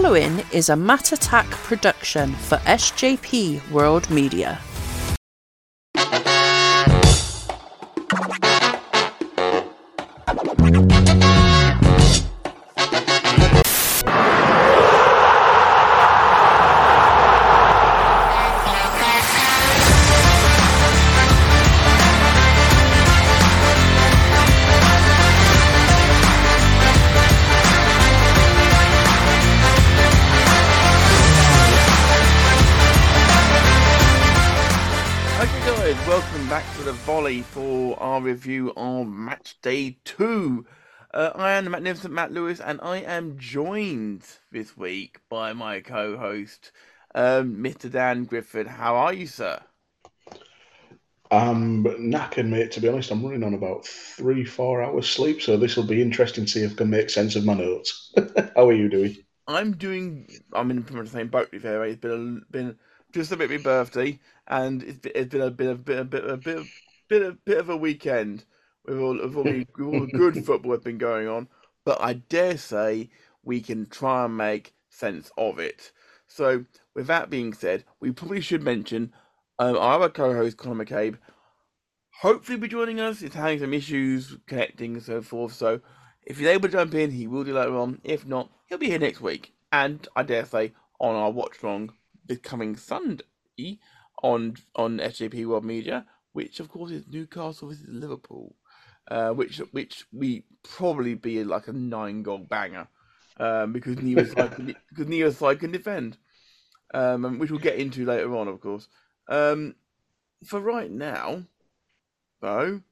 following is a Matt Attack production for SJP World Media. Day two. Uh, I am the magnificent Matt Lewis, and I am joined this week by my co-host, um, Mr. Dan Griffin. How are you, sir? I'm knackered, mate. To be honest, I'm running on about three, four hours sleep, so this will be interesting to see if I can make sense of my notes. How are you doing? I'm doing. I'm in pretty much the same boat with you. It's been a, been just a bit of my birthday, and it's been, it's been a bit of bit a bit a bit of, bit of, bit of a weekend with all of all, the, with all the good football that's been going on. But I dare say we can try and make sense of it. So, with that being said, we probably should mention um, our other co-host Conor McCabe. Hopefully, be joining us. He's having some issues connecting and so forth. So, if he's able to jump in, he will do later on. If not, he'll be here next week. And I dare say on our watch long this coming Sunday on on SJP World Media, which of course is Newcastle versus Liverpool, uh, which which we probably be like a nine goal banger, um, because neither side can, because neither side can defend, um, which we'll get into later on, of course. Um, for right now, though,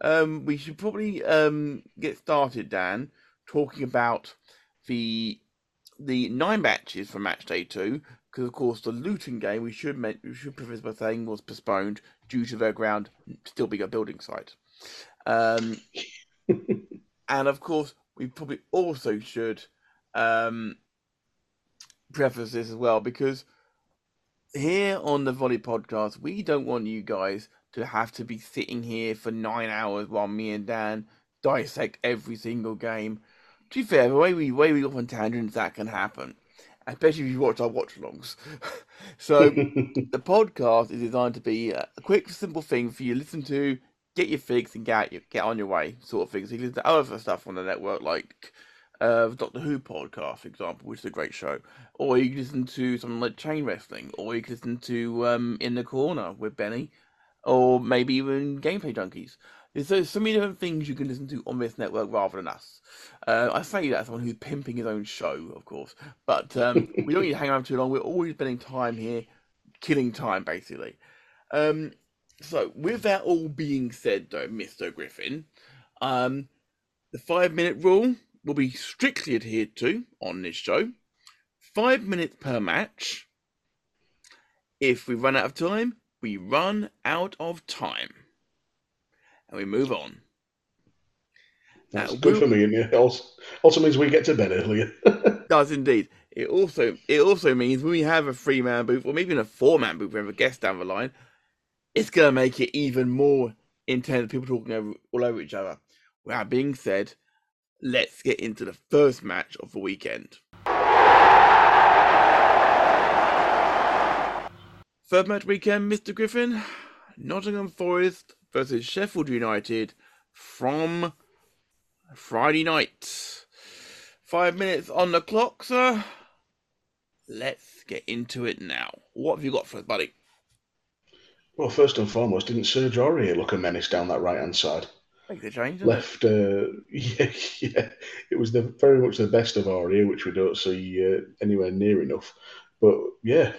um, we should probably um get started, Dan, talking about the the nine matches for match day two, because of course the Luton game we should we should preface by saying was postponed due to their ground still being a building site. Um, and of course we probably also should um, preface this as well because here on the Volley Podcast we don't want you guys to have to be sitting here for nine hours while me and Dan dissect every single game. To be fair, the way we way we go on tangents that can happen, especially if you watch our watch alongs. so the podcast is designed to be a quick, simple thing for you to listen to, get your fix, and get your, get on your way, sort of things. So you listen to other stuff on the network, like uh, the Doctor Who podcast, for example, which is a great show, or you can listen to something like Chain Wrestling, or you can listen to um, In the Corner with Benny, or maybe even Gameplay Junkies. There's so, so many different things you can listen to on this network rather than us. Uh, I say that as someone who's pimping his own show, of course, but um, we don't need to hang around too long. We're always spending time here, killing time, basically. Um, so, with that all being said, though, Mr. Griffin, um, the five minute rule will be strictly adhered to on this show. Five minutes per match. If we run out of time, we run out of time. And we move on. That's good will- for me, and it also, also means we get to bed earlier. does indeed. It also it also means when we have a three man booth or maybe even a four man booth, we have a guest down the line, it's gonna make it even more intense. People talking over all over each other. With that being said, let's get into the first match of the weekend. Third match weekend, Mr. Griffin, Nottingham Forest versus Sheffield United from Friday night. Five minutes on the clock, sir. Let's get into it now. What have you got for us, buddy? Well, first and foremost, didn't Serge Aurier look a menace down that right hand side? Make the change. Left, uh, yeah, yeah, it was the very much the best of Aurier, which we don't see uh, anywhere near enough. But yeah,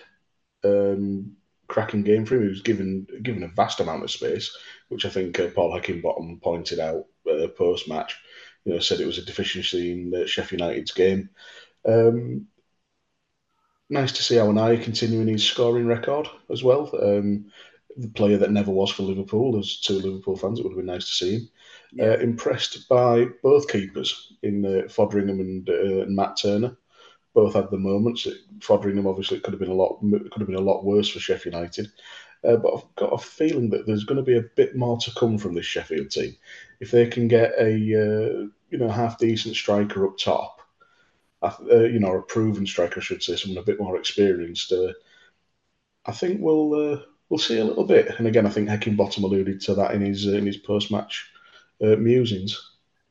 um, cracking game for him. He was given given a vast amount of space, which I think uh, Paul Heckingbottom pointed out uh, post match. You know, said it was a deficiency in uh, Sheffield United's game. Um, nice to see Awoniyi continuing his scoring record as well. Um, the player that never was for Liverpool, as two Liverpool fans, it would have been nice to see him. Uh, impressed by both keepers in uh, Foderingham and, uh, and Matt Turner. Both had the moments. Foderingham obviously could have been a lot could have been a lot worse for Sheffield United. Uh, but I've got a feeling that there's going to be a bit more to come from this Sheffield team if they can get a uh, you know half decent striker up top uh, you know, a proven striker, I should say, someone a bit more experienced. Uh, I think we'll uh, we'll see a little bit. And again, I think Heckingbottom alluded to that in his uh, in his post match uh, musings.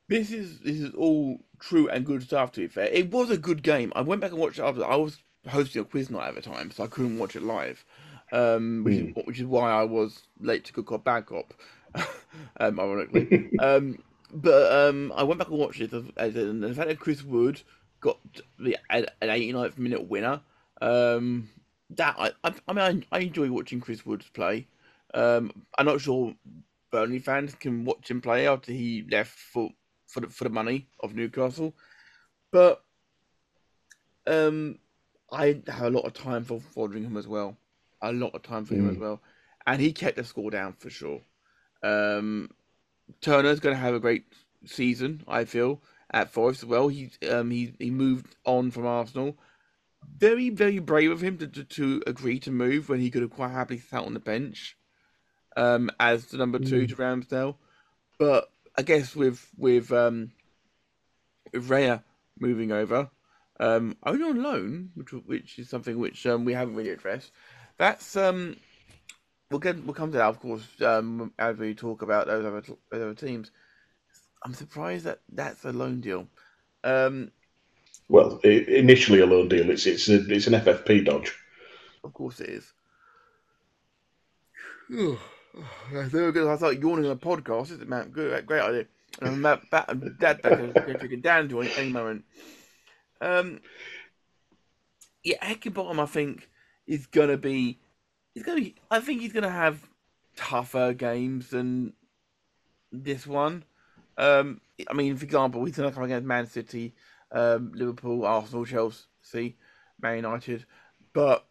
This is this is all true and good stuff. To be fair, it was a good game. I went back and watched it after. I was hosting a quiz night at the time, so I couldn't watch it live, um, which, mm. is, which is why I was late to Good Cop Bad Cop, um, ironically. um, but um, I went back and watched it, and the fact that Chris Wood got the an 89th minute winner. Um, that I, I, I mean, I, I, enjoy watching Chris Woods play. Um, I'm not sure Burnley fans can watch him play after he left for for the, for the money of Newcastle, but um, I have a lot of time for following him as well. A lot of time for mm. him as hmm. well, and he kept the score down for sure. Um, Turner's going to have a great season, I feel, at Forest as well. He um he he moved on from Arsenal. Very very brave of him to to, to agree to move when he could have quite happily sat on the bench, um as the number two mm. to Ramsdale. But I guess with with um Raya moving over, um only on loan, which which is something which um we haven't really addressed. That's um we'll get we'll come to that of course um, as we talk about those other, those other teams. I'm surprised that that's a loan deal. Um, well, it, initially a loan deal. It's it's a, it's an FFP dodge. Of course it is. we I thought yawning on a podcast. Is it, man? Good, great idea. And I'm about, about that back and down to any moment. Um, yeah, Heckingbottom, I think, is gonna be he's gonna. Be, I think he's gonna have tougher games than this one. Um, I mean, for example, he's gonna come against Man City, um, Liverpool, Arsenal, Chelsea, Man United, but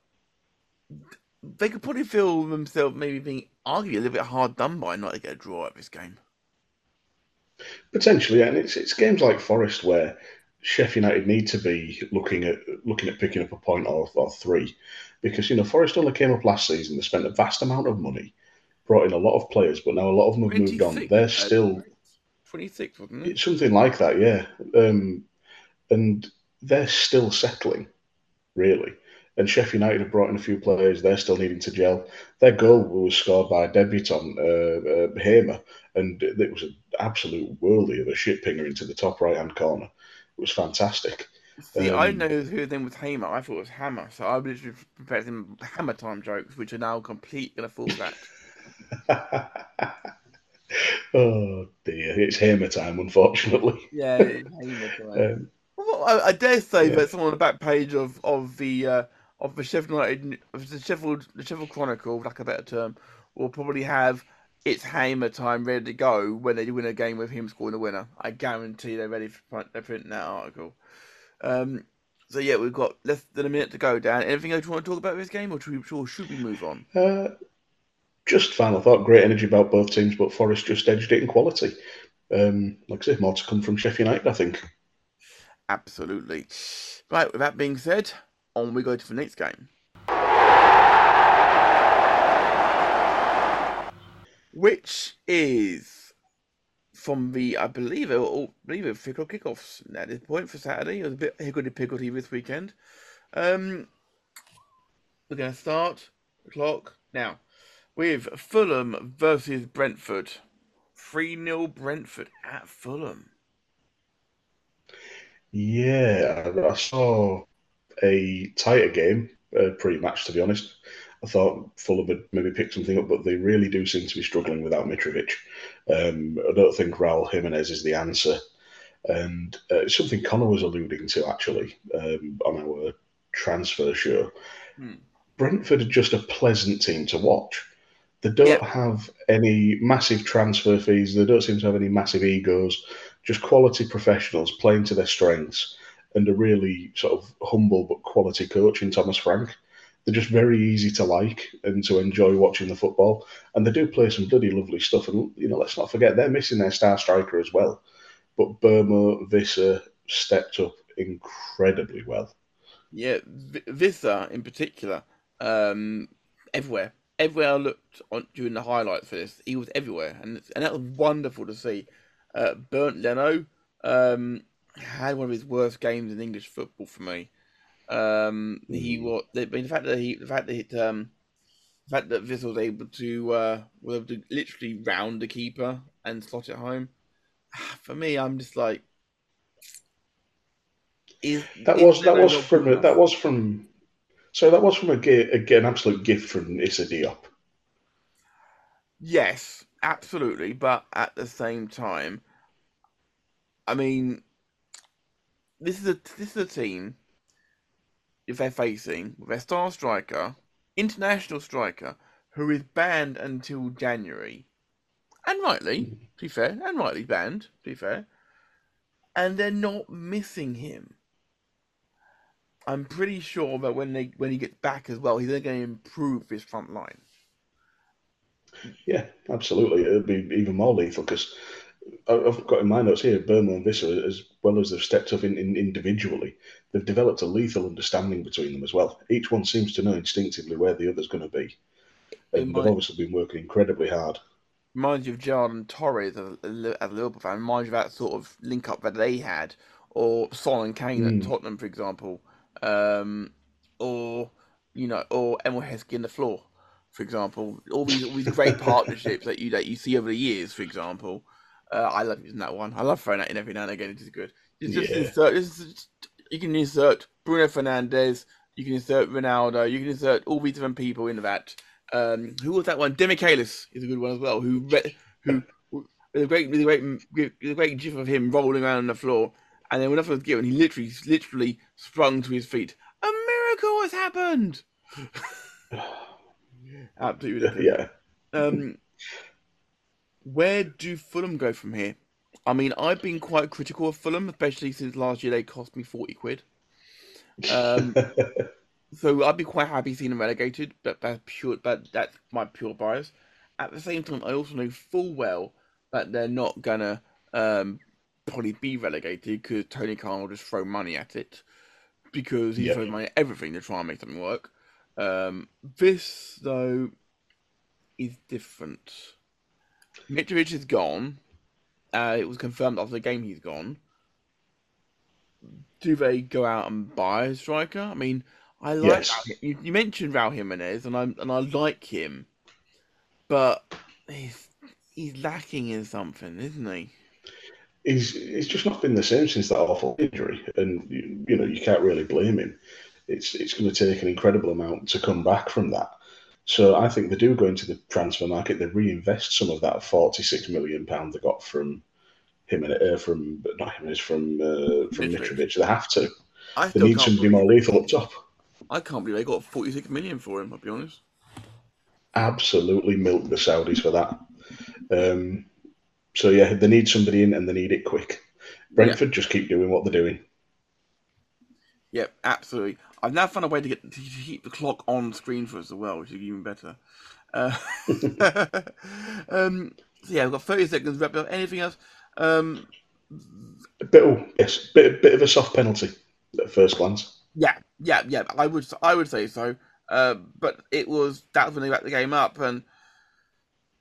they could probably feel themselves maybe being arguably a little bit hard done by not to get a draw at this game. Potentially, and it's it's games like Forest where Sheffield United need to be looking at looking at picking up a point or, or three because you know Forest only came up last season. They spent a vast amount of money, brought in a lot of players, but now a lot of them have moved on. They're still twenty six, wasn't it? Something like that, yeah. Um, and they're still settling, really. And Sheffield United have brought in a few players. They're still needing to gel. Their goal was scored by a debutant, uh, uh, Hamer, and it was an absolute worldie of a shit pinger into the top right hand corner. It was fantastic. See, um, I know who name was Hamer. I thought it was Hammer, so I was prepared him Hammer time jokes, which are now complete gonna fall flat. oh dear, it's Hammer time, unfortunately. Yeah, Hammer time. Um, well, I, I, dare say yeah. that someone on the back page of of the uh, of the Sheffield United, of the Sheffield the Sheffield Chronicle, like a better term, will probably have it's Hamer time ready to go when they win a game with him scoring the winner. I guarantee they're ready for print, they're printing that article. Um, so yeah, we've got less than a minute to go. Dan, anything else you want to talk about this game, or should we, or should we move on? Uh, just final thought. Great energy about both teams, but Forest just edged it in quality. Um, like I say, more to come from Sheffield United, I think. Absolutely. Right. With that being said, on we go to the next game. Which is from the, I believe it, I believe it, fickle kickoffs at this point for Saturday. It was a bit higgledy piggledy this weekend. Um, we're going to start the clock now with Fulham versus Brentford. 3 0 Brentford at Fulham. Yeah, I saw a tighter game uh, pretty much, to be honest. I thought Fulham had maybe picked something up, but they really do seem to be struggling without Mitrovic. Um, I don't think Raul Jimenez is the answer. And uh, it's something Connor was alluding to actually um, on our transfer show. Hmm. Brentford are just a pleasant team to watch. They don't yep. have any massive transfer fees. They don't seem to have any massive egos. Just quality professionals playing to their strengths and a really sort of humble but quality coach in Thomas Frank they're just very easy to like and to enjoy watching the football. And they do play some bloody lovely stuff. And you know, let's not forget they're missing their star striker as well. But Burma, Wissa stepped up incredibly well. Yeah, Wissa in particular, um, everywhere, everywhere I looked on during the highlights for this, he was everywhere, and and that was wonderful to see. Uh, Bernd Leno, um, had one of his worst games in English football for me. Um, he Mm. was the, the fact that he the fact that it, um, the fact that Viss was able to uh, was able to literally round the keeper and slot it home. For me, I'm just like, is That was that was from a, that was from. So that was from a, gi- a, an absolute gift from Issa Diop. Yes, absolutely. But at the same time, I mean, this is a this is a team. If they're facing with their star striker, international striker, who is banned until January, and rightly, mm-hmm. to be fair, and rightly banned, to be fair, and they're not missing him. I'm pretty sure that when they when he gets back as well, he's going to improve his front line. Yeah, absolutely. It'll be even more lethal because I've got in my notes here Burma and Wissa, as well as they've stepped up in, in individually, they've developed a lethal understanding between them as well. Each one seems to know instinctively where the other's going to be. And they've obviously been working incredibly hard. reminds you of and Torres as a, Liverpool fan. Reminds you of that sort of link up that they had, or Son and Kane Mm. at Tottenham, for example, um, or you know, or Emile Heskey in the floor, for example. All these all these great partnerships that you that you see over the years, for example. Uh, I love using that one. I love throwing that in every now and again. It is good. Just Yeah. insert. This is, you can insert Bruno Fernandes. You can insert Ronaldo. You can insert all these different people into that. Um, who was that one? Demichelis is a good one as well. Who re- who with a great with a great with a great gif of him rolling around on the floor, and then when nothing was given, he literally literally sprung to his feet. A miracle has happened. Absolutely ridiculous. Yeah. Um, where do Fulham go from here? I mean, I've been quite critical of Fulham, especially since last year they cost me forty quid. Um, so I'd be quite happy seeing them relegated, but that's pure. But that's my pure bias. At the same time, I also know full well that they're not gonna um, probably be relegated because Tony Khan will just throw money at it because he's Yep. throws money at everything to try and make something work. Um, this though is different. Mitrovic is gone. Uh, it was confirmed after the game he's gone. Do they go out and buy a striker? I mean, I like Yes. you, you mentioned Raul Jimenez, and I and I like him, but he's he's lacking in something, isn't he? he's he's just not been the same since that awful injury, and you, you know you can't really blame him. It's it's going to take an incredible amount to come back from that. So I think they do go into the transfer market. They reinvest some of that forty-six million pound they got from him and uh, from not him, from uh, from Mitrovic. They have to. I They need somebody more lethal up top. I can't believe they got forty six million for him. I'll be honest. Absolutely milk the Saudis for that. Um, so yeah, they need somebody in and they need it quick. Brentford just keep doing what they're doing. Yep, absolutely. I've now found a way to get to keep the clock on screen for us as well, which is even better. Uh, um, so yeah, we've got thirty seconds wrapped up. Anything else? Um, A bit, oh, yes, bit, bit of a soft penalty at first glance. yeah, yeah, yeah. I would, I would say so. Uh, but it was that was when they wrapped the game up, and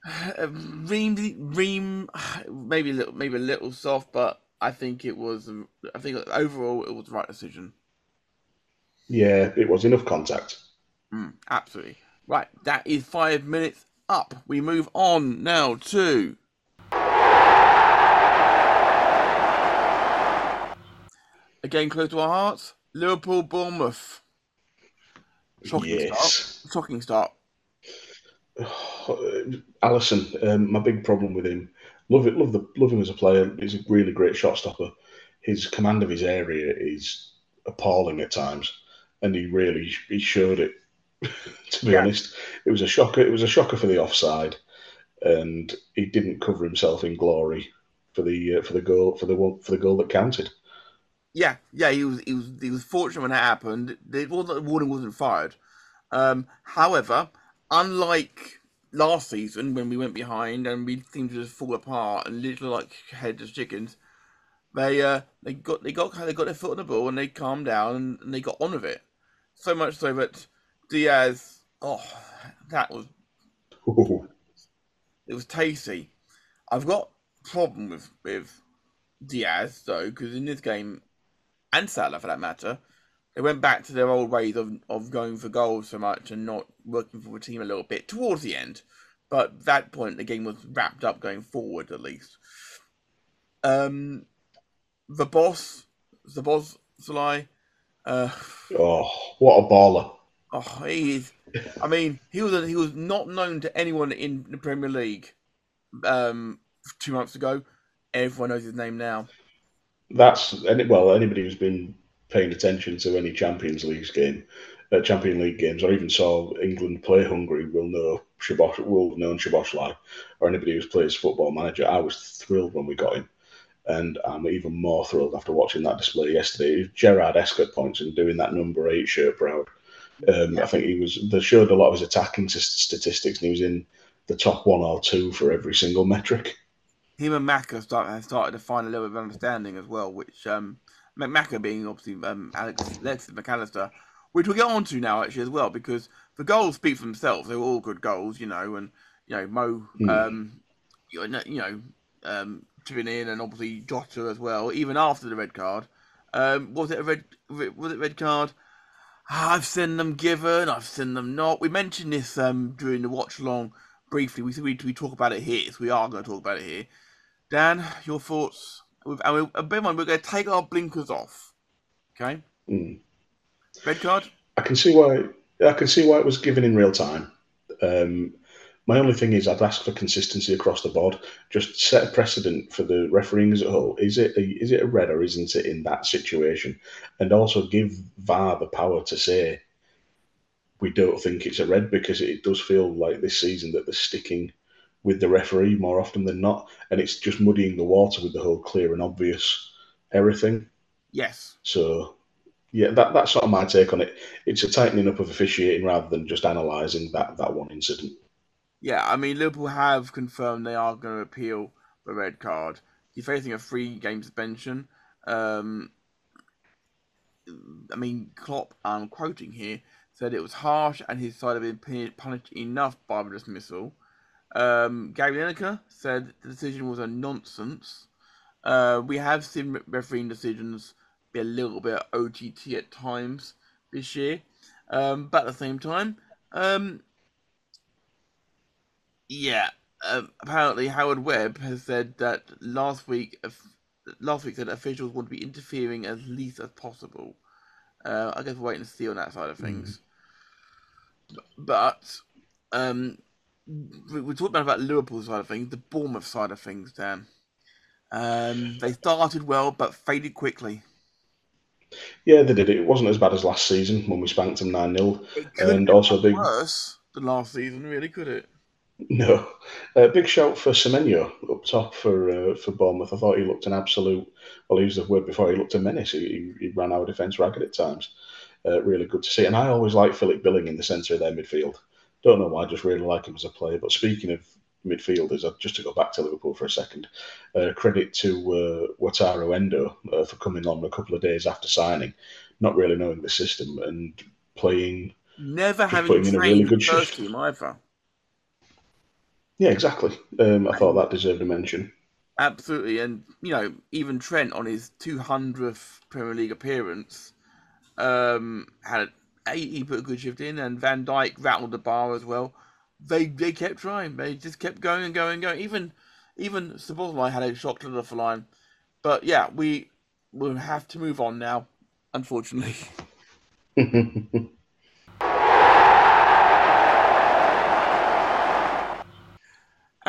uh, Ream, Ream, maybe a little, maybe a little soft, but I think it was. I think overall it was the right decision. Yeah, it was enough contact. Mm, absolutely. Right, that is five minutes up. We move on now to. Again, close to our hearts. Liverpool, Bournemouth. Shocking yes. start. Shocking start. Alisson, um, my big problem with him. Love it, love the love him as a player. He's a really great shot stopper. His command of his area is appalling at times, and he really he showed it. to be Yeah. honest, it was a shocker. It was a shocker for the offside, and he didn't cover himself in glory for the uh, for the goal for the one for the goal that counted. Yeah, yeah, he was he was he was fortunate when that happened. It wasn't the warning wasn't fired. Um, however, unlike last season when we went behind and we seemed to just fall apart and literally like headless chickens, they uh they got they got they got their foot on the ball and they calmed down and, and they got on with it. So much so that Diaz, oh, that was it was tasty. I've got a problem with with Diaz though, because in this game, and Salah for that matter, they went back to their old ways of of going for goals so much and not working for the team a little bit towards the end. But that point, the game was wrapped up going forward at least. Um, the boss, the boss, Salai. Uh, oh, what a baller! Oh, he is. I mean, he was he was not known to anyone in the Premier League um, two months ago. Everyone knows his name now. That's any well anybody who's been paying attention to any Champions League game, uh, Champion League games, or even saw England play Hungary will know Szobosz, will have known Szoboszlai, or anybody who's played as Football Manager. I was thrilled when we got him, and I'm even more thrilled after watching that display yesterday. Gerrard Escott points and doing that number eight shirt proud. Um, I think he was. They showed a lot of his attacking statistics, and he was in the top one or two for every single metric. Him and Maka start, have started to find a little bit of understanding as well, which um, Maka being obviously um, Alex Alexis McAllister, which we'll get on to now actually as well, because the goals speak for themselves. They were all good goals, you know, and you know Mo, mm. um, you know, um, chipping in, and obviously Jota as well, even after the red card. Um, was it a red? Was it red card? I've seen them given, I've seen them not. We mentioned this um, during the watch along briefly. We we we talk about it here, so we are going to talk about it here. Dan, your thoughts? And we, bear in mind, we're going to take our blinkers off. Okay. Mm. Red card. I can see why. I can see why it was given in real time. Um, my only thing is, I'd ask for consistency across the board. Just set a precedent for the refereeing as a whole. Is it a, is it a red or isn't it in that situation? And also give VAR the power to say we don't think it's a red because it does feel like this season that they're sticking with the referee more often than not, and it's just muddying the water with the whole clear and obvious everything. Yes. So yeah, that that's sort of my take on it. It's a tightening up of officiating rather than just analysing that that one incident. Yeah, I mean, Liverpool have confirmed they are going to appeal the red card. He's facing a three game suspension. Um, I mean, Klopp, I'm quoting here, said it was harsh and his side had been punished enough by the dismissal. Um, Gary Lineker said the decision was a nonsense. Uh, we have seen refereeing decisions be a little bit OTT at times this year, um, but at the same time, um, yeah. Um, apparently, Howard Webb has said that last week, last week said officials want to be interfering as least as possible. Uh, I guess we're waiting to see on that side of hmm. things. Mm. But um, we, we talked about, about Liverpool side of things, the Bournemouth side of things, Dan. Um, they started well, but faded quickly. Yeah, they did. It wasn't as bad as last season when we spanked them 9 0. And also, big. worse than last season, really, could it? No, uh, big shout for Semenyo up top for uh, for Bournemouth. I thought he looked an absolute. Well, he used the word before. He looked a menace. He, he ran our defence ragged at times. Uh, really good to see. And I always like Philip Billing in the centre of their midfield. Don't know why. I just really like him as a player. But speaking of midfielders, just to go back to Liverpool for a second, uh, credit to uh, Wataru Endo uh, for coming on a couple of days after signing, not really knowing the system and playing. Never having trained in a really good first shift. team either. Yeah, exactly. Um, I thought that deserved a mention. Absolutely, and you know, even Trent on his 200th Premier League appearance um, had a, he put a good shift in, and Van Dijk rattled the bar as well. They they kept trying. They just kept going and going and going. Even even Szoboszlai had a shot to the line, but yeah, we will have to move on now, unfortunately.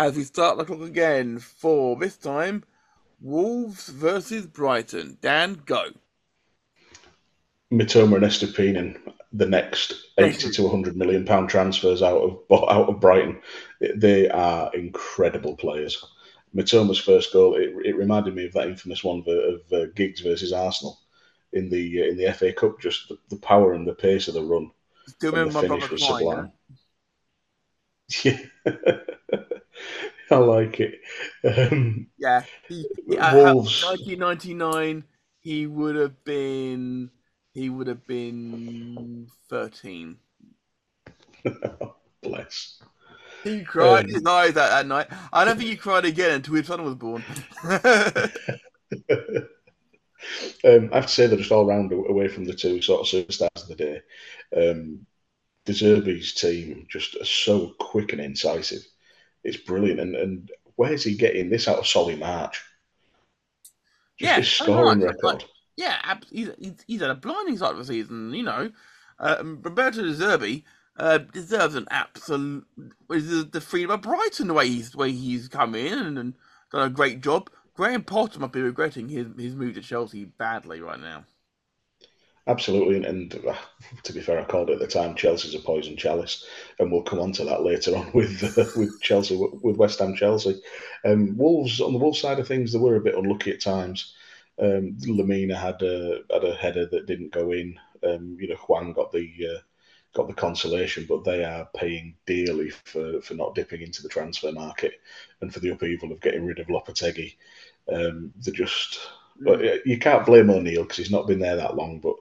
as we start the clock again for this time Wolves versus Brighton. Dan, go. Mitoma and Estupiñán, the next 80 to 100 million pound transfers out of out of Brighton. They are incredible players. Mitoma's first goal, it, it reminded me of that infamous one of, of uh, Giggs versus Arsenal in the uh, in the FA Cup. Just the, the, power and the pace of the run. Still remember my brother Klein, yeah? I like it. Um, yeah, he, Wolves. 1999, he would have been he would have been 13. Bless. He cried um, his eyes out that night. I don't think he cried again until his son was born. Um, I have to say that just all round away from the two sort of superstars of the day, um, Zerbi's team just are so quick and incisive. It's brilliant. And, and where's he getting this out of Solly March? Just Yeah, his scoring know, record. like- Yeah, he's, he's, had a blinding start of the season, you know. Um, Roberto De Zerbi uh, deserves an absolute. The, the freedom of Brighton the way he's the way he's come in and, and done a great job. Graham Potter might be regretting his his move to Chelsea badly right now. Absolutely, and, and uh, to be fair, I called it at the time Chelsea's a poison chalice, and we'll come on to that later on with uh, with Chelsea with West Ham Chelsea. Um, Wolves on the Wolves side of things, they were a bit unlucky at times. Um, Lemina had a had a header that didn't go in. Um, you know, Hwang got the uh, got the consolation, but they are paying dearly for, for not dipping into the transfer market and for the upheaval of getting rid of Lopetegui. Um, they're just, but uh, you can't blame O'Neill because he's not been there that long, but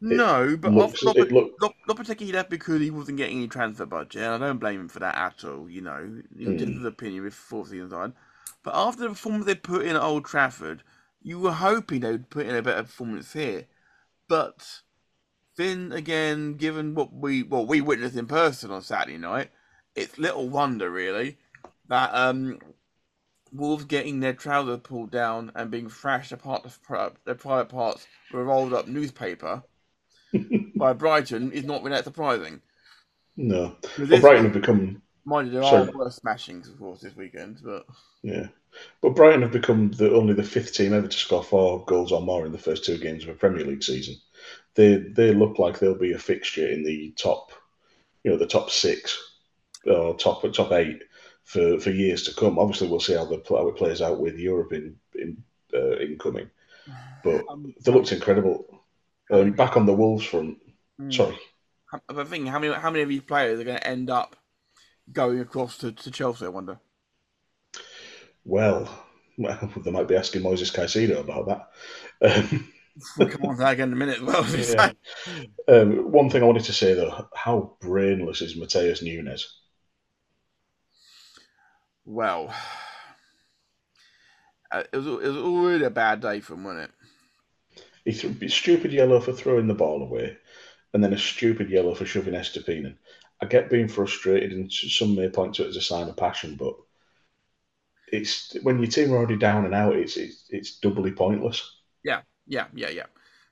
No, but looks- Lop- it look- Lopetegui left because he wasn't getting any transfer budget, and I don't blame him for that at all. You know, he Hmm. did his opinion with four seasons on. But after the performance they put in at Old Trafford, you were hoping they would put in a better performance here. But then again, given what we what we witnessed in person on Saturday night, it's little wonder really that um, Wolves getting their trousers pulled down and being thrashed apart, their private parts a rolled up newspaper by Brighton is not really that surprising. no. Well, Brighton have become mind you, there sorry. are worse smashings, of course, this weekend. But Yeah. But Brighton have become the only the fifth team ever to score four goals or more in the first two games of a Premier League season. They they look like they'll be a fixture in the top, you know, the top six or top top eight for, for years to come. Obviously, we'll see how the how it plays out with Europe in, in uh, incoming. But um, they looked incredible. Um, back on the Wolves front, mm, sorry, I think how many how many of these players are going to end up going across to, to Chelsea? I wonder. well, well, they might be asking Moses Caicedo about that. Um, We'll come on to that again in a minute. Well, Yeah. Um, one thing I wanted to say though, how brainless is Matheus Nunes? well, uh, it was it was already a bad day for him, wasn't it? He threw a stupid yellow for throwing the ball away, and then a stupid yellow for shoving Estupiñán. I get being frustrated, and some may point to it as a sign of passion, but it's when your team are already down and out, it's it's, it's doubly pointless. Yeah, yeah, yeah. Yeah.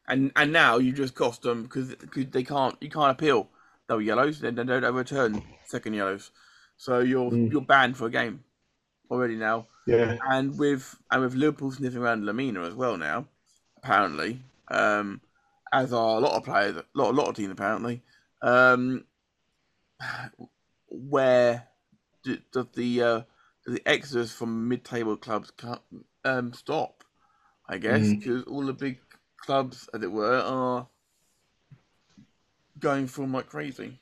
And and now you just cost them because they can't you can't appeal double yellows. They, they don't overturn second yellows, so you're Mm. you're banned for a game already now. Yeah, And with and with Liverpool sniffing around Lemina as well now, apparently, um, as are a lot of players, a lot a lot of teams apparently. Um, where do, does the uh, does the exodus from mid-table clubs um, stop? I guess Mm. because all the big clubs, as it were, are going for 'em like crazy.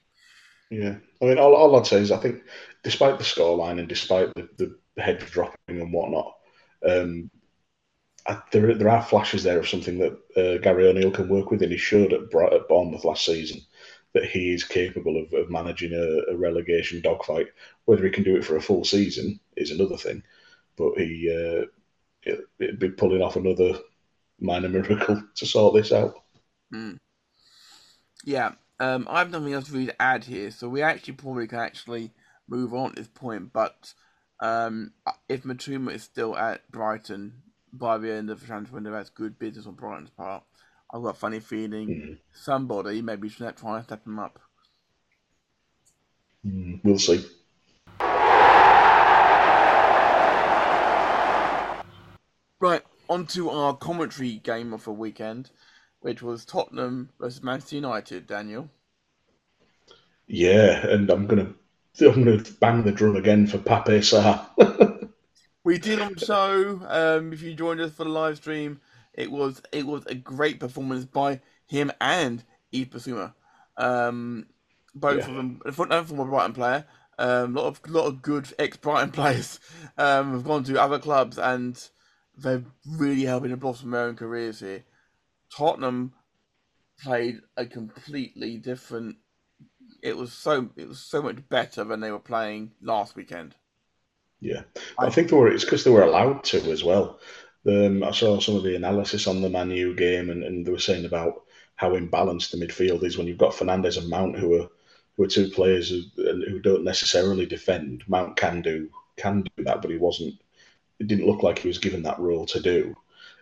yeah. I mean, all, all I'd say is I think, despite the scoreline and despite the, the heads dropping and whatnot, um, I, there there are flashes there of something that uh, Gary O'Neill can work with, and he showed at, at Bournemouth last season that he is capable of, of managing a, a relegation dogfight. Whether he can do it for a full season is another thing, but he uh, it, it'd be pulling off another minor miracle to sort this out. Yeah, um, I have nothing else to add here, so we actually probably can actually move on at this point. But um, if Mitoma is still at Brighton by the end of the transfer window, that's good business on Brighton's part. I've got a funny feeling Mm. somebody maybe should try and step him up. Mm, we'll see. Right, on to our commentary game of the weekend, which was Tottenham versus Manchester United. Daniel. Yeah, and I'm gonna I'm gonna bang the drum again for Pape Sarr. We did on the show. Um, if you joined us for the live stream, it was it was a great performance by him and Yves Bissouma. Um, both Yeah. of them, a front and former Brighton player. A um, lot of lot of good ex Brighton players um, have gone to other clubs and they're really helping to blossom their own careers here. Tottenham played a completely different. It was so it was so much better than they were playing last weekend. Yeah, I think they were. It's because they were allowed to as well. Um, I saw some of the analysis on the Manu game, and, and they were saying about how imbalanced the midfield is when you've got Fernandes and Mount, who are who are two players who, who don't necessarily defend. Mount can do can do that, but he wasn't. It didn't look like he was given that role to do.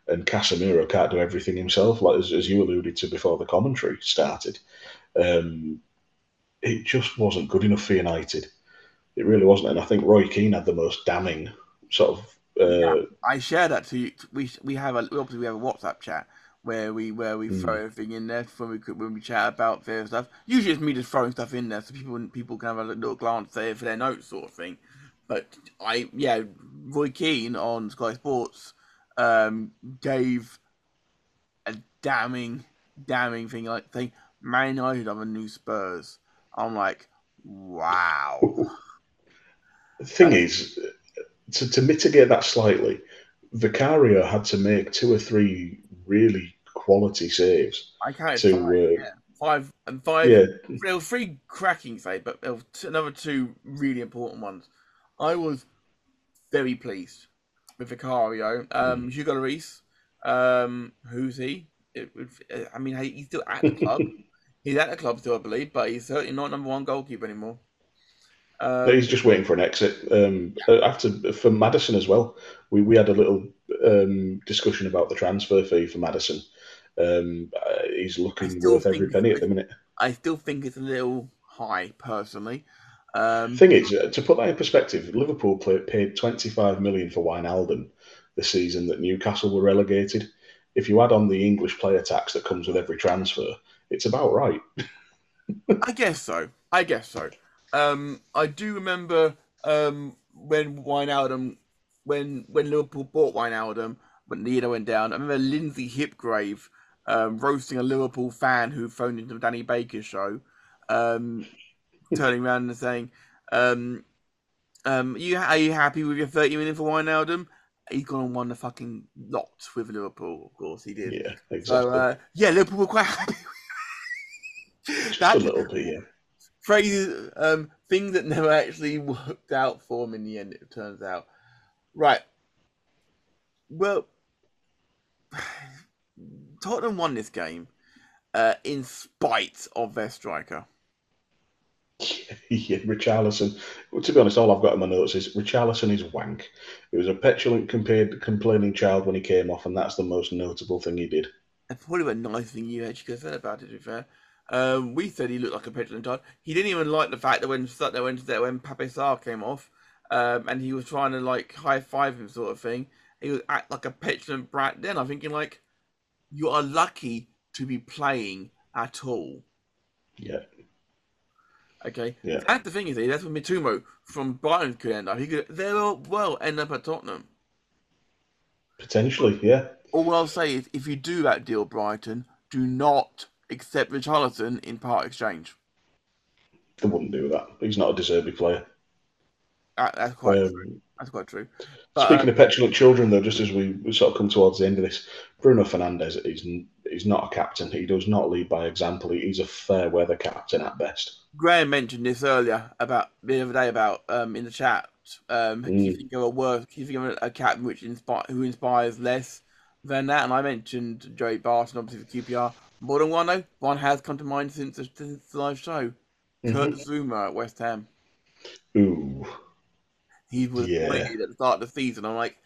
And Casemiro can't do everything himself, like as, as you alluded to before the commentary started. Um, it just wasn't good enough for United. It really wasn't, and I think Roy Keane had the most damning sort of. Uh, yeah, I share that to you. We we have a obviously we have a WhatsApp chat where we where we mm. throw everything in there when we when we chat about various stuff. Usually it's me just throwing stuff in there so people people can have a little glance there for their notes sort of thing. But I yeah, Roy Keane on Sky Sports um, gave a damning damning thing like thing. Man United are the new Spurs. I'm like, wow. The thing is, to, to mitigate that slightly, Vicario had to make two or three really quality saves. I counted to, five, uh, yeah. five and five. Yeah. There were three cracking saves, but there were another two really important ones. I was very pleased with Vicario. Um, mm. Hugo Lloris, um, who's he? It, it, I mean, he's still at the club. he's at the club still, I believe, but he's certainly not number one goalkeeper anymore. Um, he's just waiting for an exit. Um, after for Maddison as well, we, we had a little um, discussion about the transfer fee for Maddison. Um, uh, he's looking worth every penny at the minute. I still think it's a little high, personally. Um, Thing is, uh, to put that in perspective, Liverpool paid 25 million for Wijnaldum the season that Newcastle were relegated. If you add on the English player tax that comes with every transfer, it's about right. I guess so. I guess so. Um, I do remember um, when Wijnaldum, when when Liverpool bought Wijnaldum, when Nina went down. I remember Lindsay Hipgrave um, roasting a Liverpool fan who phoned into Danny Baker's show, um, turning around and saying, um, um, you, "Are you happy with your thirty million for Wijnaldum?" He's gone and won the fucking lot with Liverpool. Of course, he did. Yeah, exactly. So uh, yeah, Liverpool were quite happy. Just that, a little bit, yeah phrases, um, things that never actually worked out for him in the end. It turns out, right? Well, Tottenham won this game uh, in spite of their striker. yeah, Richarlison. Well, to be honest, all I've got in my notes is Richarlison is wank. He was a petulant, compared, complaining child when he came off, and that's the most notable thing he did. And probably a nice thing you actually could have said about it, to be fair. Um, we said he looked like a petulant child. He didn't even like the fact that when that when when Pape Sarr came off, um, and he was trying to like high five him, sort of thing. He was act like a petulant brat. Then I'm thinking like, you are lucky to be playing at all. Yeah. Okay. Yeah. And the thing is, that's what Mitoma from Brighton could end up. He could very well end up at Tottenham. Potentially, yeah. All I'll say is, if you do that deal, Brighton, do not accept Richarlison in part exchange. They wouldn't do that. He's not a deserving player. That, that's quite um, true. That's quite true. But, speaking uh, of petulant children, though, just as we, we sort of come towards the end of this, Bruno Fernandes is he's not a captain. He does not lead by example. He's a fair weather captain at best. Graham mentioned this earlier about the other day about um, in the chat. Um, mm. you think of a worse? you think of a captain which inspire who inspires less than that? And I mentioned Joey Barton, obviously for QPR. More than one though. One has come to mind since the, since the live show. Mm-hmm. Kurt Zouma at West Ham. Ooh. He was yeah. played at the start of the season. I'm like,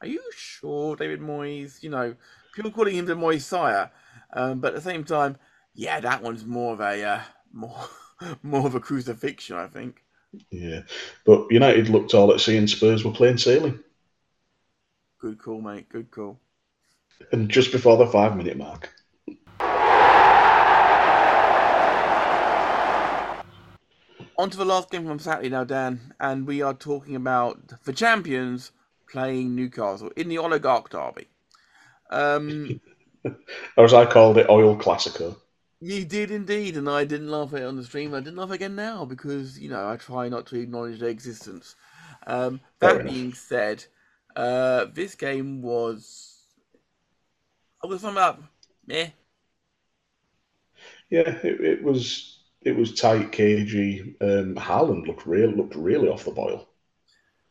are you sure, David Moyes? You know, people calling him the Moyes sire, um, but at the same time, yeah, that one's more of a uh, more more of a crucifixion, I think. Yeah, but United looked all at sea and Spurs were playing sailing. Good call, mate. Good call. And just before the five minute mark, On to the last game from Saturday now, Dan, and we are talking about the champions playing Newcastle in the Oligarch Derby. Um, or as I called it, Oil Classico. You did indeed, and I didn't laugh at it on the stream. I didn't laugh again now because you know I try not to acknowledge their existence. Um, that being said, uh, this game was I was sum up, meh. Yeah, it, it was it was tight, cagey. Um, Haaland looked real looked really off the boil.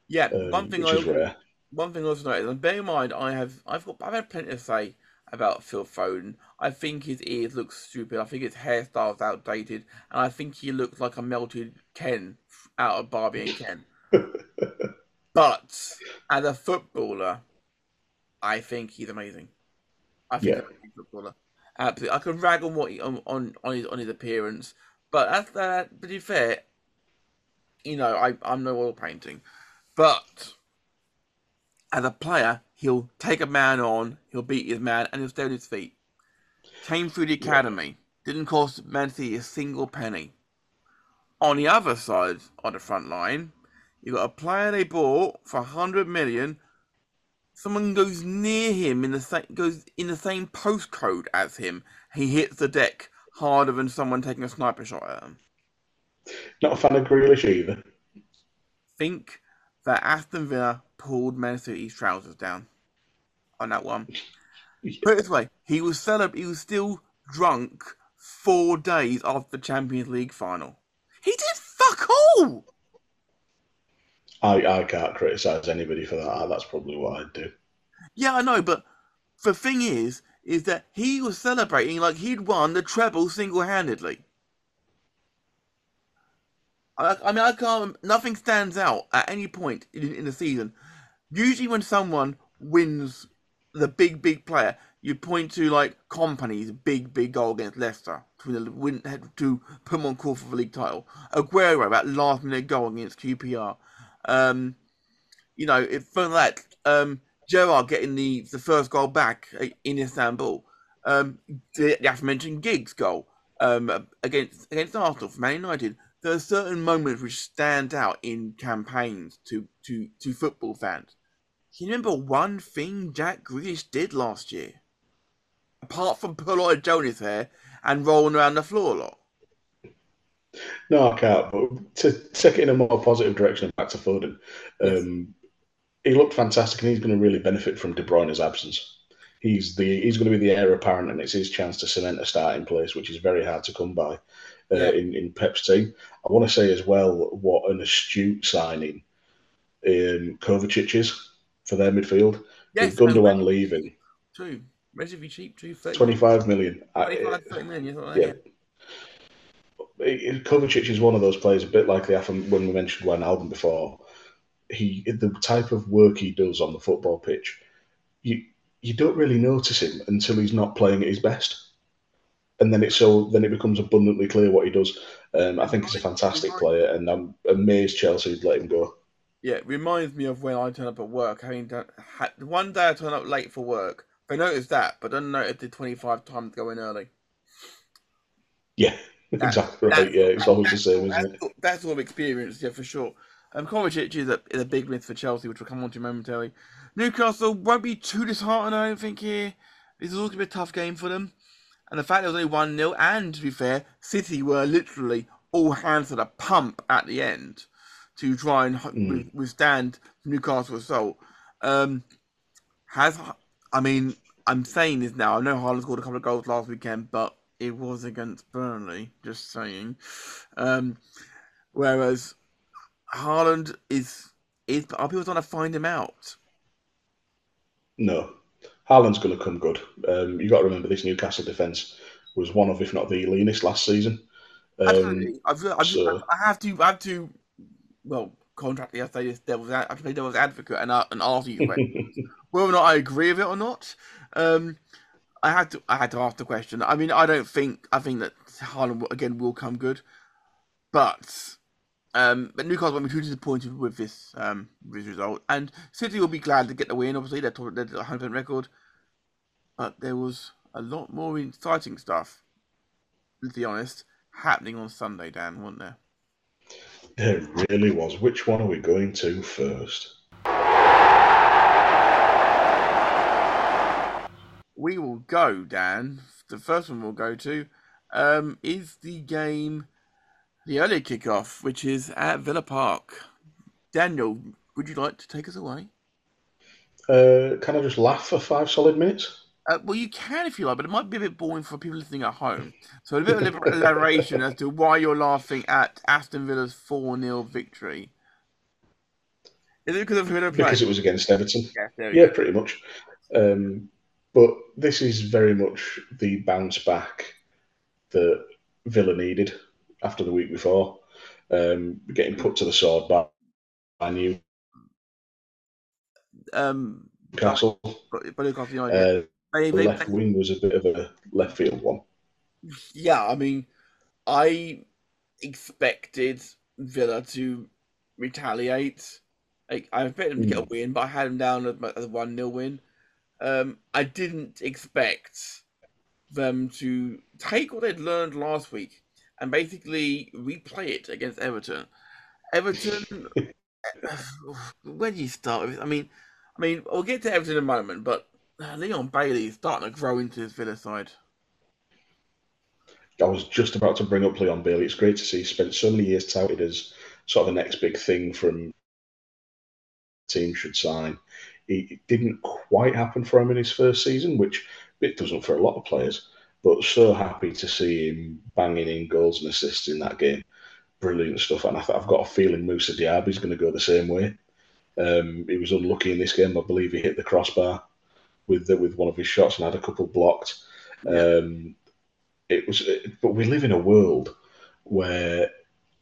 Yeah, um, one thing I rare. one thing I also noted, and bear in mind, I have I've got I've had plenty to say about Phil Foden. I think his ears look stupid. I think his hairstyle's outdated, and I think he looks like a melted Ken out of Barbie and Ken. but as a footballer, I think he's amazing. I think Yeah. he's a footballer. Absolutely, I can rag on what he, on, on on his on his appearance, but that's that. But to be fair, you know, I I'm no oil painting, but as a player, he'll take a man on, he'll beat his man, and he'll stay on his feet. Came through the academy, didn't cost Man City a single penny. On the other side on the front line, you've got a player they bought for hundred million. Someone goes near him in the same goes in the same postcode as him. He hits the deck harder than someone taking a sniper shot at him. Not a fan of Grealish either. think that Aston Villa pulled Man City's trousers down on that one. Put it this way, he was celeb- he was still drunk four days after the Champions League final. He did fuck all. I, I can't criticise anybody for that. That's probably what I'd do. Yeah, I know, but the thing is, is that he was celebrating like he'd won the treble single-handedly. I, I mean, I can't. Nothing stands out at any point in, in the season. Usually, when someone wins the big, big player, you point to like Kompany's big, big goal against Leicester to win to put them on course for the league title. Aguero that last minute goal against QPR. Um, you know, it from that. Um, Gerrard getting the, the first goal back uh, in Istanbul. Um, the, the aforementioned Giggs goal um, against against Arsenal for Man United. There are certain moments which stand out in campaigns to, to, to football fans. Can you remember one thing Jack Grealish did last year? Apart from lot of Jonas hair and rolling around the floor a lot. No, I can't. But to take it in a more positive direction, back to Foden, um, he looked fantastic, and he's going to really benefit from De Bruyne's absence. He's the he's going to be the heir apparent, and it's his chance to cement a starting place, which is very hard to come by uh, Yeah. in in Pep's team. I want to say as well what an astute signing um, Kovacic is for their midfield. Yes, With Gundogan leaving, Two. Relatively cheap, two thirty. twenty five million. I- 25, 30 million, something like yeah. that. Kovacic is one of those players, a bit like the when we mentioned Wijnaldum before. He the type of work he does on the football pitch, you you don't really notice him until he's not playing at his best, and then it's so then it becomes abundantly clear what he does. Um, I think he's a fantastic player, and I'm amazed Chelsea would let him go. Yeah, it reminds me of when I turn up at work. Having done ha, one day I turn up late for work. They noticed that, but don't notice the twenty-five times going early. Yeah, exactly right. Yeah, it's always the same, isn't it? That's, all experience, yeah, for sure. Um, Kovacic is a, is a big miss for Chelsea, which we'll come on to momentarily. Newcastle won't be too disheartened, I don't think, here. This is also going to be a tough game for them. And the fact there was only 1 0, and to be fair, City were literally all hands to the pump at the end to try and Mm. withstand Newcastle's assault. Um, has, I mean, I'm saying this now. I know Haaland scored a couple of goals last weekend, but it was against Burnley, just saying. Um, whereas Haaland is is are people trying to find him out? No, Haaland's going to come good. Um, you got to remember this Newcastle defence was one of, if not the leanest last season. Um, I've, I've, so- I have to I have to well contractually I say this devil's I have to play devil's advocate and uh, and ask you whether or not I agree with it or not. Um, I had to I had to ask the question. I mean I don't think I think that Haaland again will come good, but um, but Newcastle won't be too disappointed with this um this result, and City will be glad to get the win. Obviously, they're top- they're 100 record, but there was a lot more exciting stuff. To be honest, happening on Sunday, Dan, wasn't there? It really was. Which one are we going to first? we will go, Dan. The first one we'll go to um, is the game, the early kickoff, which is at Villa Park. Daniel, would you like to take us away? Uh, can I just laugh for five solid minutes? Uh, well, you can if you like, but it might be a bit boring for people listening at home. So a bit of elaboration as to why you're laughing at Aston Villa's 4 0 victory. Is it because of they're playing? because it was against Everton. Yeah, Yeah, go. pretty much. Um, but this is very much the bounce back that Villa needed after the week before. Um, getting put to the sword by, by Um, Newcastle. but, but Newcastle United. Uh, they, the they, left wing was a bit of a left field one. yeah, I mean, I expected Villa to retaliate. Like, I expected them to get a win, but I had them down as a 1 0 win. Um, I didn't expect them to take what they'd learned last week and basically replay it against Everton. Everton, where do you start with? I mean, I mean, we'll get to Everton in a moment, but uh, Leon Bailey is starting to grow into his Villa side. I was just about to bring up Leon Bailey. It's great to see he spent so many years touted as sort of the next big thing from team should sign. It didn't quite happen for him in his first season, which it doesn't for a lot of players. But so happy to see him banging in goals and assists in that game. Brilliant stuff. And I I've got a feeling Moussa Diaby's going to go the same way. Um, he was unlucky in this game. I believe he hit the crossbar with the, with one of his shots and had a couple blocked. Um, it was, but we live in a world where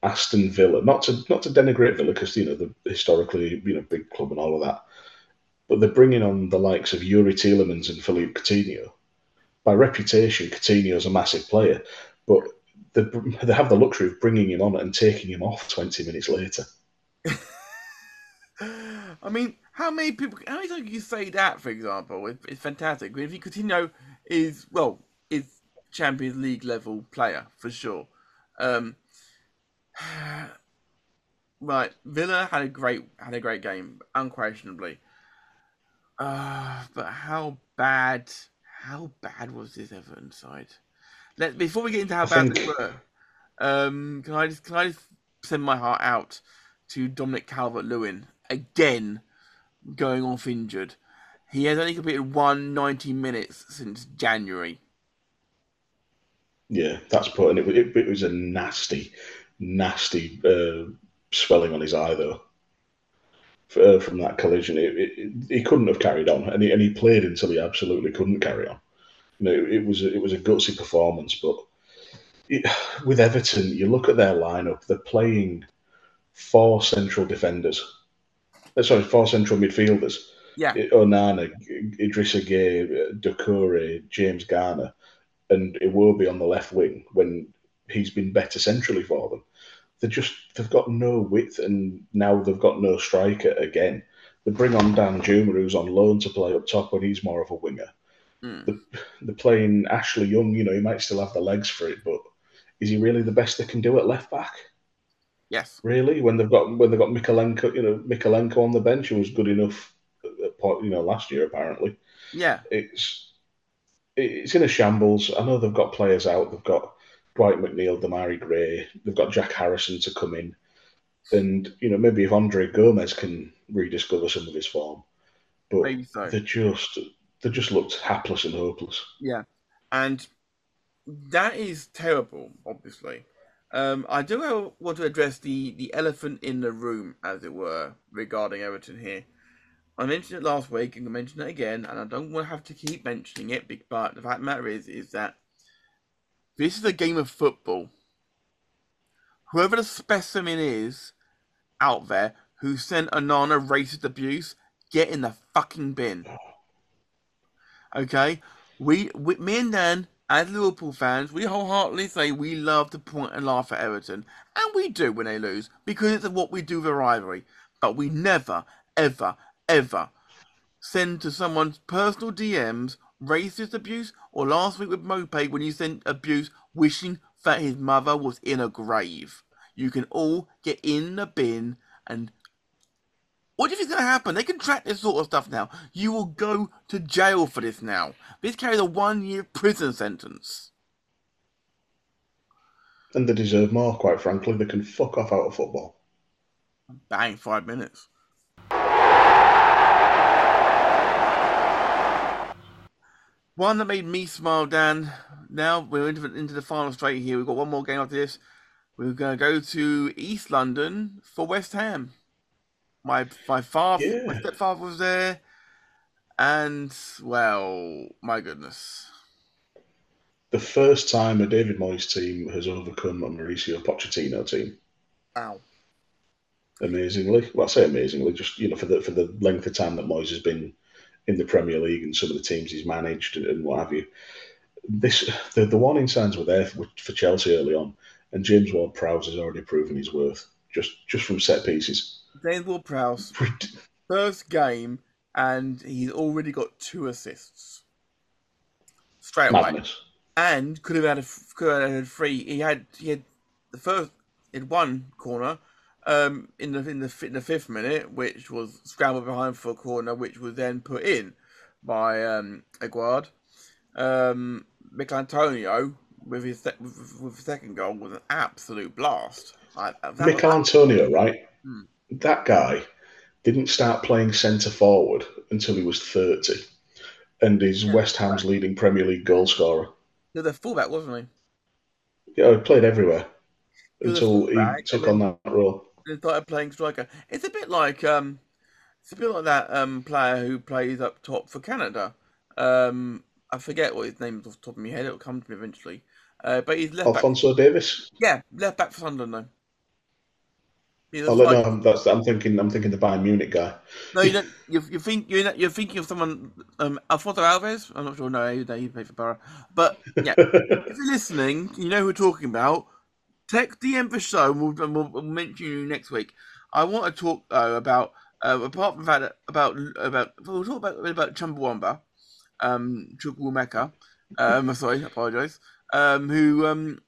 Aston Villa, not to not to denigrate Villa because you know the historically you know big club and all of that, but they're bringing on the likes of Youri Tielemans and Philippe Coutinho. By reputation, Coutinho's a massive player, but they, they have the luxury of bringing him on and taking him off twenty minutes later. I mean, how many people? How many times can you say that? For example, it's, it's fantastic. If you Coutinho is well, is Champions League level player for sure. Um, right, Villa had a great had a great game, unquestionably. Uh, but how bad? How bad was this Everton side? Let before we get into how I bad think- they were, um, can I just can I just send my heart out to Dominic Calvert Lewin again, going off injured. He has only completed one 90 minutes since January. Yeah, that's put, and it, it, it was a nasty, nasty uh, swelling on his eye though. Uh, from that collision, it, it, it- he couldn't have carried on, and he, and he played until he absolutely couldn't carry on. You know, it, it was a, it was a gutsy performance, but it, with Everton, you look at their lineup; they're playing four central defenders. Uh, sorry, four central midfielders. Yeah, Onana, Idrissa Gueye, Doucouré, James Garner, and Iwobi on the left wing when he's been better centrally for them. They just they've got no width, and now they've got no striker again. They bring on Danjuma, who's on loan to play up top when he's more of a winger. Mm. They're playing Ashley Young. You know, he might still have the legs for it, but is he really the best they can do at left back? yes, Really, when they've got when they've got Mykolenko, you know, Mykolenko on the bench, who was good enough, at you know, last year apparently yeah, it's it's in a shambles. I know they've got players out. They've got Dwight McNeil, Demarai Gray. They've got Jack Harrison to come in, and you know maybe if Andre Gomes can rediscover some of his form, but maybe so. they just they just looked hapless and hopeless. Yeah, and that is terrible. Obviously, um, I do want to address the the elephant in the room, as it were, regarding Everton here. I mentioned it last week, and I mention it again, and I don't want to have to keep mentioning it. But the fact of the matter is, is that this is a game of football. Whoever the specimen is out there who sent Onana racist abuse, get in the fucking bin. Okay, we, we me and Dan, as Liverpool fans, we wholeheartedly say we love to point and laugh at Everton, and we do when they lose because it's what we do with rivalry. But we never, ever, ever send to someone's personal DMs racist abuse, or last week with Maupay when you sent abuse wishing that his mother was in a grave. You can all get in the bin and what do you think's going to happen? They can track this sort of stuff now. You will go to jail for this now. This carries a one year prison sentence. And they deserve more, quite frankly. They can fuck off out of football. Bang, five minutes. One that made me smile, Dan. Now we're into the, into the final straight here. We've got one more game after this. We're going to go to East London for West Ham. My my father, Yeah. my stepfather was there, and well, my goodness, The first time a David Moyes team has overcome a Mauricio Pochettino team. Wow amazingly. Well, I say amazingly, just you know, for the for the length of time that Moyes has been in the Premier League and some of the teams he's managed and, what have you. This the, the warning signs were there for, for Chelsea early on, and James Ward-Prowse has already proven his worth just just from set pieces. James Ward-Prowse first game, and he's already got two assists straight away. Madness. and could have had a could have had three. He had he had the first in one corner, um, in the in the in the fifth minute, which was scrambled behind for a corner, which was then put in by um, Aguerd. Um, Antonio with his with, the second goal was an absolute blast. I, that was- Antonio, right? Hmm. That guy didn't start playing centre forward until he was thirty, and he's Yeah, West Ham's leading Premier League goal scorer. he was a fullback, wasn't he? Yeah, he played everywhere He was a until he took on that role. He? He started playing striker. It's a bit like um, it's a bit like that um player who plays up top for Canada. Um, I forget what his name is off the top of my head. It'll come to me eventually. Uh, but he's left back. Alphonso Davies. Yeah, left back for Sunderland though. A Oh, no, strike- no, that's, I'm thinking. I'm thinking the Bayern Munich guy. No, you don't. You, you think you're you're thinking of someone, um, Alfonso Alves. I'm not sure. No, he, he played for Borough. But yeah, if you're listening, you know who we're talking about. Text DM the show, and we'll, we'll, we'll mention you next week. I want to talk though about uh, apart from that about about we'll talk about about Chumbawamba, um, Chukwuemeka. Um, sorry, I apologise. Um, who um,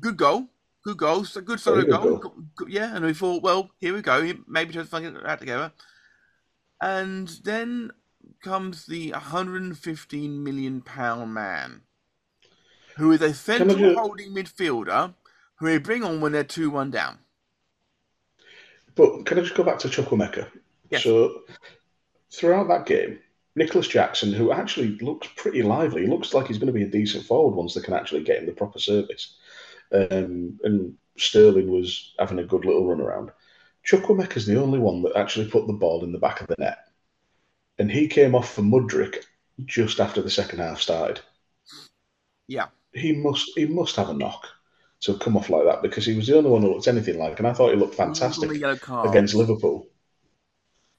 good goal, good goal, so good solo good goal. goal. Yeah, and we thought, well, here we go. Maybe just fucking that together. And then comes the 115 million pound man, who is a central holding midfielder who they bring on when they're 2 1 down. But can I just go back to Chukwuemeka? Yes. So throughout that game, Nicolas Jackson, who actually looks pretty lively, looks like he's going to be a decent forward once they can actually get him the proper service. Um, and Sterling was having a good little run around. Chukwuemeka's the only one that actually put the ball in the back of the net. And he came off for Mudryk just after the second half started. Yeah. He must he must have a knock to come off like that because he was the only one who looked anything like, and I thought he looked He was on fantastic the yellow card. against Liverpool.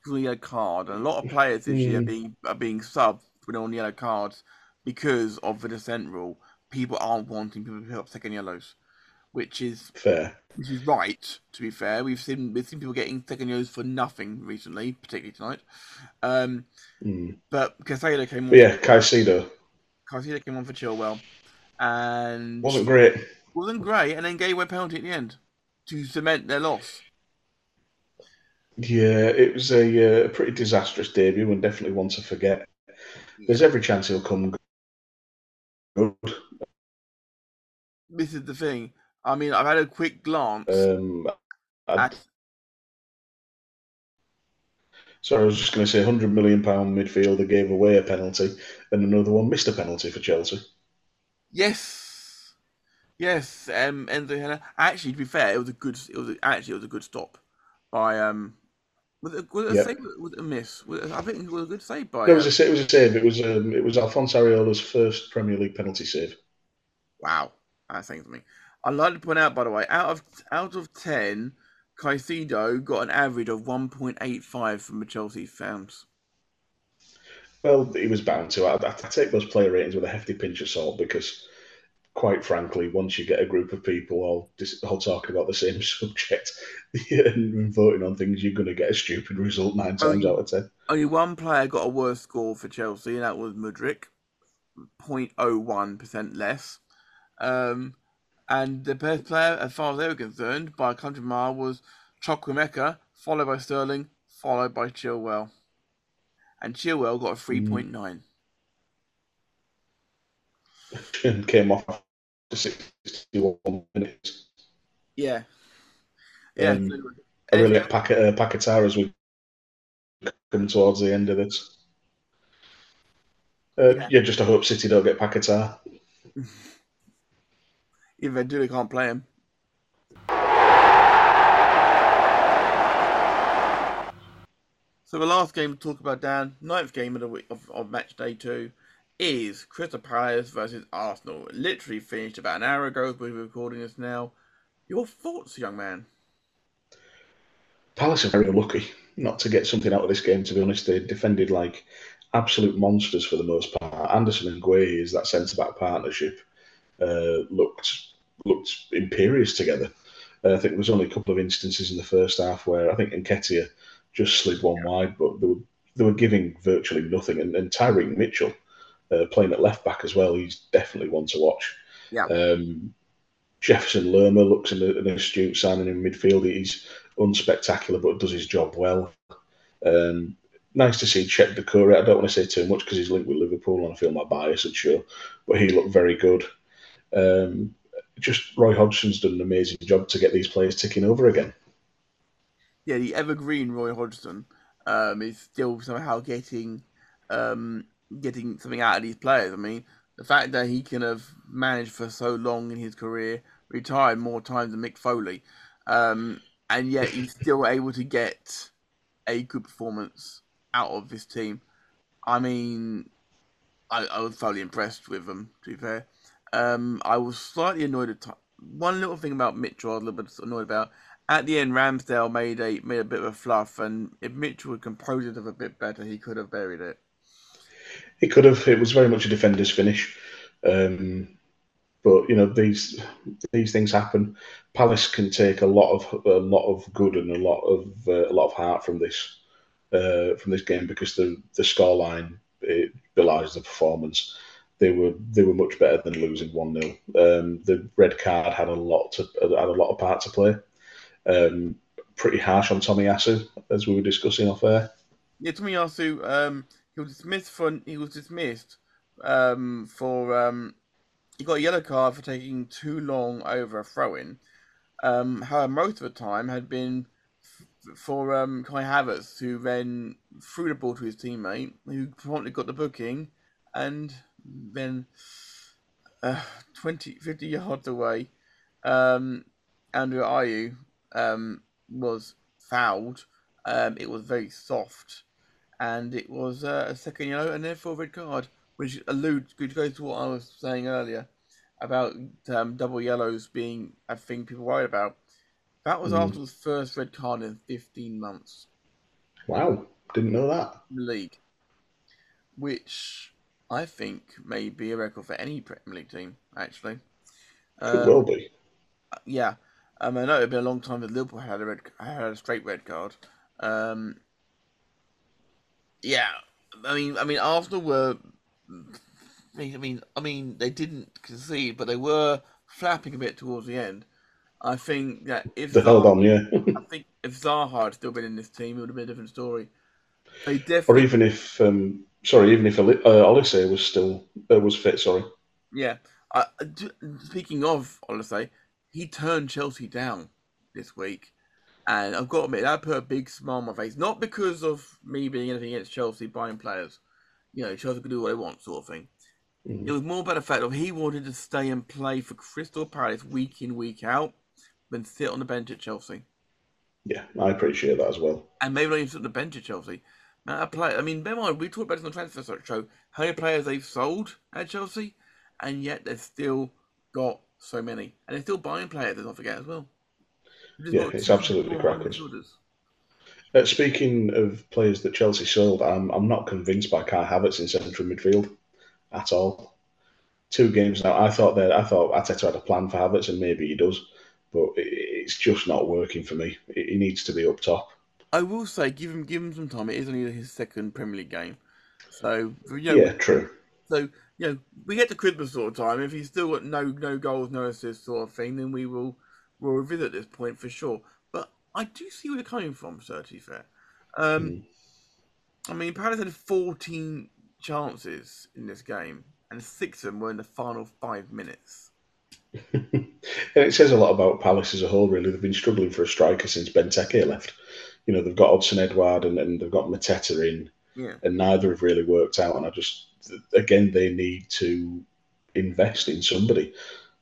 He was on yellow card. And a lot of players this year are Mm. being, are being subbed when they're on yellow cards because of the descent rule. People aren't wanting people to pick up second yellows, which is Fair. which is right. To be fair, we've seen we've seen people getting second yellows for nothing recently, particularly tonight. Um, Mm. but Casado came on. But yeah, Caicedo Casado came on for Chilwell, and wasn't great. Wasn't great, and then gave away a penalty at the end to cement their loss. Yeah, it was a uh, pretty disastrous debut and definitely one to forget. There's every chance he'll come good. This is the thing. I mean, I've had a quick glance Um, at sorry, I was just going to say, hundred million pound midfielder gave away a penalty, and another one missed a penalty for Chelsea. yes, yes. Um, Enzo Henna. Actually, to be fair, it was a good. It was a, actually it was a good stop by um. Was it, was it a Yeah. save? Was it a miss? Was it- I think it was a good save by. No, it was a it was a save. It was um, it was Alfonso Areola's first Premier League penalty save. Wow, that's saying something. I'd like to point out, by the way, out of out of ten, Caicedo got an average of one point eight five from the Chelsea fans. Well, he was bound to. I, I take those player ratings with a hefty pinch of salt because, quite frankly, once you get a group of people all, dis- all talking about the same subject and voting on things, you're going to get a stupid result nine times you- out of ten. Only one player got a worse score for Chelsea, and that was Mudryk, 0.01 percent less. Um, and the best player, as far as they were concerned, by a country mile, was Chukwuemeka, followed by Sterling, followed by Chilwell. And Chilwell got a 3.9. and came off after 61 minutes. Yeah. Yeah. Um, I really Pac- uh, Paquetá as we come towards the end of this. Uh, Yeah. yeah. just I hope City don't get Paquetá. If they do, they can't play him. So the last game to talk about, Dan, ninth game of the week of, of match day two, is Crystal Palace versus Arsenal. It literally finished about an hour ago. We're recording this now. Your thoughts, young man? Palace are very unlucky not to get something out of this game. To be honest, they defended like absolute monsters for the most part. Anderson and Guehi is that centre back partnership uh, looked looked imperious together. Uh, I think there was only a couple of instances in the first half where I think Nketiah just slid one wide, but they were they were giving virtually nothing. And, and Tyrick Mitchell uh, playing at left back as well, he's definitely one to watch. Yeah. Um, Jefferson Lerma looks an, an astute signing in midfield. He's unspectacular, but does his job well. Um, nice to see Cheick Doucouré. I don't want to say too much because he's linked with Liverpool and I feel my bias and sure, but he looked very good. Um, just Roy Hodgson's done an amazing job to get these players ticking over again. Yeah, the evergreen Roy Hodgson um, is still somehow getting um, getting something out of these players. I mean, the fact that he can have managed for so long in his career, retired more times than Mick Foley, um, and yet he's still able to get a good performance out of this team. I mean, I, I was thoroughly impressed with them. To be fair, um, I was slightly annoyed at t- one little thing about Mitchell. I was a little bit annoyed about. At the end, Ramsdale made a made a bit of a fluff, and if Mitchell had composed it a bit better, he could have buried it. He could have. It was very much a defender's finish. Um, but you know these these things happen. Palace can take a lot of a lot of good and a lot of uh, a lot of heart from this uh, from this game because the the scoreline it belies the performance. They were they were much better than losing one 0 um, The red card had a lot to had a lot of part to play. Um, pretty harsh on Tomiyasu as we were discussing off air. Yeah, Tomiyasu, um, he was dismissed for he was dismissed um, for um, he got a yellow card for taking too long over a throw in. Um, however, most of the time had been f- for um, Kai Havertz, who then threw the ball to his teammate, who promptly got the booking, and then uh, 20, 50 yards away, um, Andrew Ayew um, was fouled. Um, it was very soft, and it was uh, a second yellow and therefore a red card which alludes, which goes to what I was saying earlier about um, double yellows being a thing people worry about. That was mm. Arsenal's first red card in 15 months. Wow, didn't know that. League, which I think may be a record for any Premier League team, actually. Um, well be. Yeah, um, I know it'd been a long time that Liverpool had a red, had a straight red card. Um, yeah, I mean, I mean, Arsenal were I mean, I mean, they didn't concede, but they were flapping a bit towards the end. I think that if they held on, yeah. I think if Zaha had still been in this team, it would have been a different story. They definitely, or even if, um, sorry, even if uh, Olise was still uh, was fit. Sorry. Yeah. Uh, speaking of Olise, he turned Chelsea down this week, and I've got to admit that put a big smile on my face. Not because of me being anything against Chelsea buying players, you know, Chelsea can do what they want, sort of thing. Mm-hmm. It was more about the fact of he wanted to stay and play for Crystal Palace week in, week out, than sit on the bench at Chelsea. Yeah, I appreciate that as well. And maybe not even sit on the bench at Chelsea. Now, play, I mean, bear mind, we talked about this on the transfer show, how many players they've sold at Chelsea, and yet they've still got so many. And they're still buying players, let's not forget as well. Yeah, it's absolutely cracking. Uh, speaking of players that Chelsea sold, I'm, I'm not convinced by Kai Havertz in central midfield at all. Two games now. I thought that I thought Arteta had a plan for Havertz, and maybe he does, but it's just not working for me. He needs to be up top. I will say, give him give him some time. It is only his second Premier League game, so you know, yeah, true. So you know, we get to Christmas sort of time. If he's still got no no goals, no assists, sort of thing, then we will we'll revisit this point for sure. But I do see where they're coming from, sir, to be fair. Um, mm. I mean, Palace had 14 chances in this game, and six of them were in the final five minutes. and it says a lot about Palace as a whole, really. They've been struggling for a striker since Benteke left. You know, they've got Odsonne Edouard and, and they've got Mateta in, yeah. and neither have really worked out. And I just, again, they need to invest in somebody.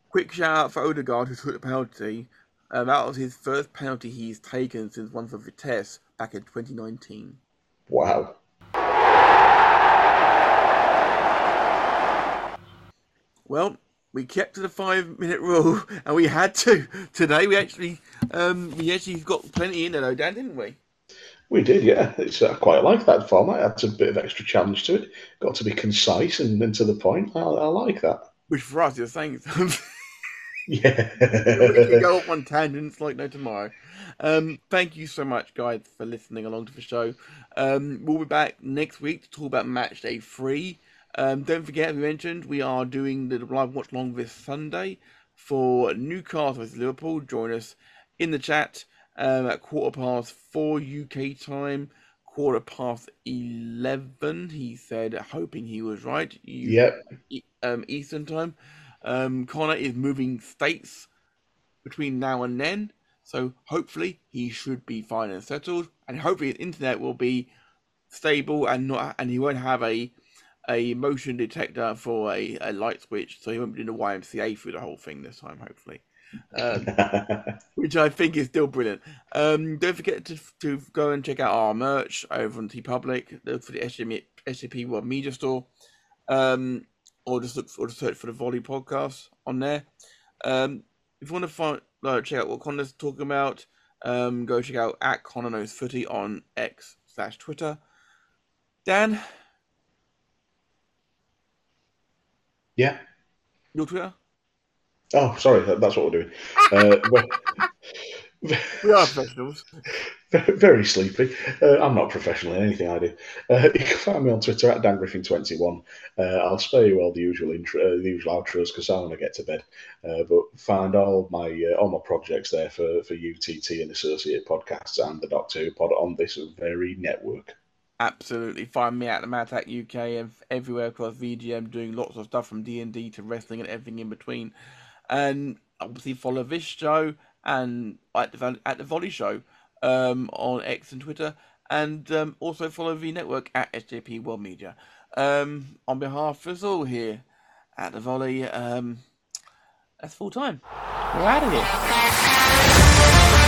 Quick shout out for Odegaard, who took the penalty um, that was his first penalty he's taken since one for Vitesse back in 2019. Wow. Well, we kept to the five minute rule, and we had to today. We actually, um, we actually got plenty in there, though, Dan, didn't we? We did, yeah. It's I quite like that format. That's a bit of extra challenge to it. Got to be concise and, and to the point. I, I like that. Which for us is saying something. Yeah. we can go off on tangents like no tomorrow. Um, thank you so much, guys, for listening along to the show. Um, we'll be back next week to talk about match day three. Um, don't forget, we mentioned we are doing the live watchalong this Sunday for Newcastle vs Liverpool. Join us in the chat um, at quarter past four UK time, quarter past eleven. He said, hoping he was right. You, Yep. um, Eastern time. Um, Connor is moving states between now and then, so hopefully he should be fine and settled, and hopefully his internet will be stable and not, and he won't have a a motion detector for a, a light switch, so he won't be doing the YMCA through the whole thing this time, hopefully. Um, which I think is still brilliant. Um, don't forget to, to go and check out our merch over on TeePublic look for the SJP World Media Store, um, or just look for, or just search for the Volley podcast on there. Um, if you want to find uh, check out what Connor's talking about, um, go check out at Connor Knows Footy on X slash Twitter. Dan, yeah. your Twitter. Oh, sorry. That's what we're doing. Uh, We are professionals. Very, very sleepy. Uh, I'm not professional in anything I do. Uh, you can find me on Twitter at DanGriffin21. Uh, I'll spare you all the usual intro, uh, the usual outros because I want to get to bed. Uh, but find all my uh, all my projects there for for UTT and associate podcasts and the Doctor Who pod on this very network. Absolutely, find me at the Mattack UK and everywhere across VGM, doing lots of stuff from D and D to wrestling and everything in between. And obviously follow this show and at the at the Volley Show um, on X and Twitter, and um, also follow the network at SJP World Media. Um, on behalf of us all here at the Volley, um, that's full time. We're out of here.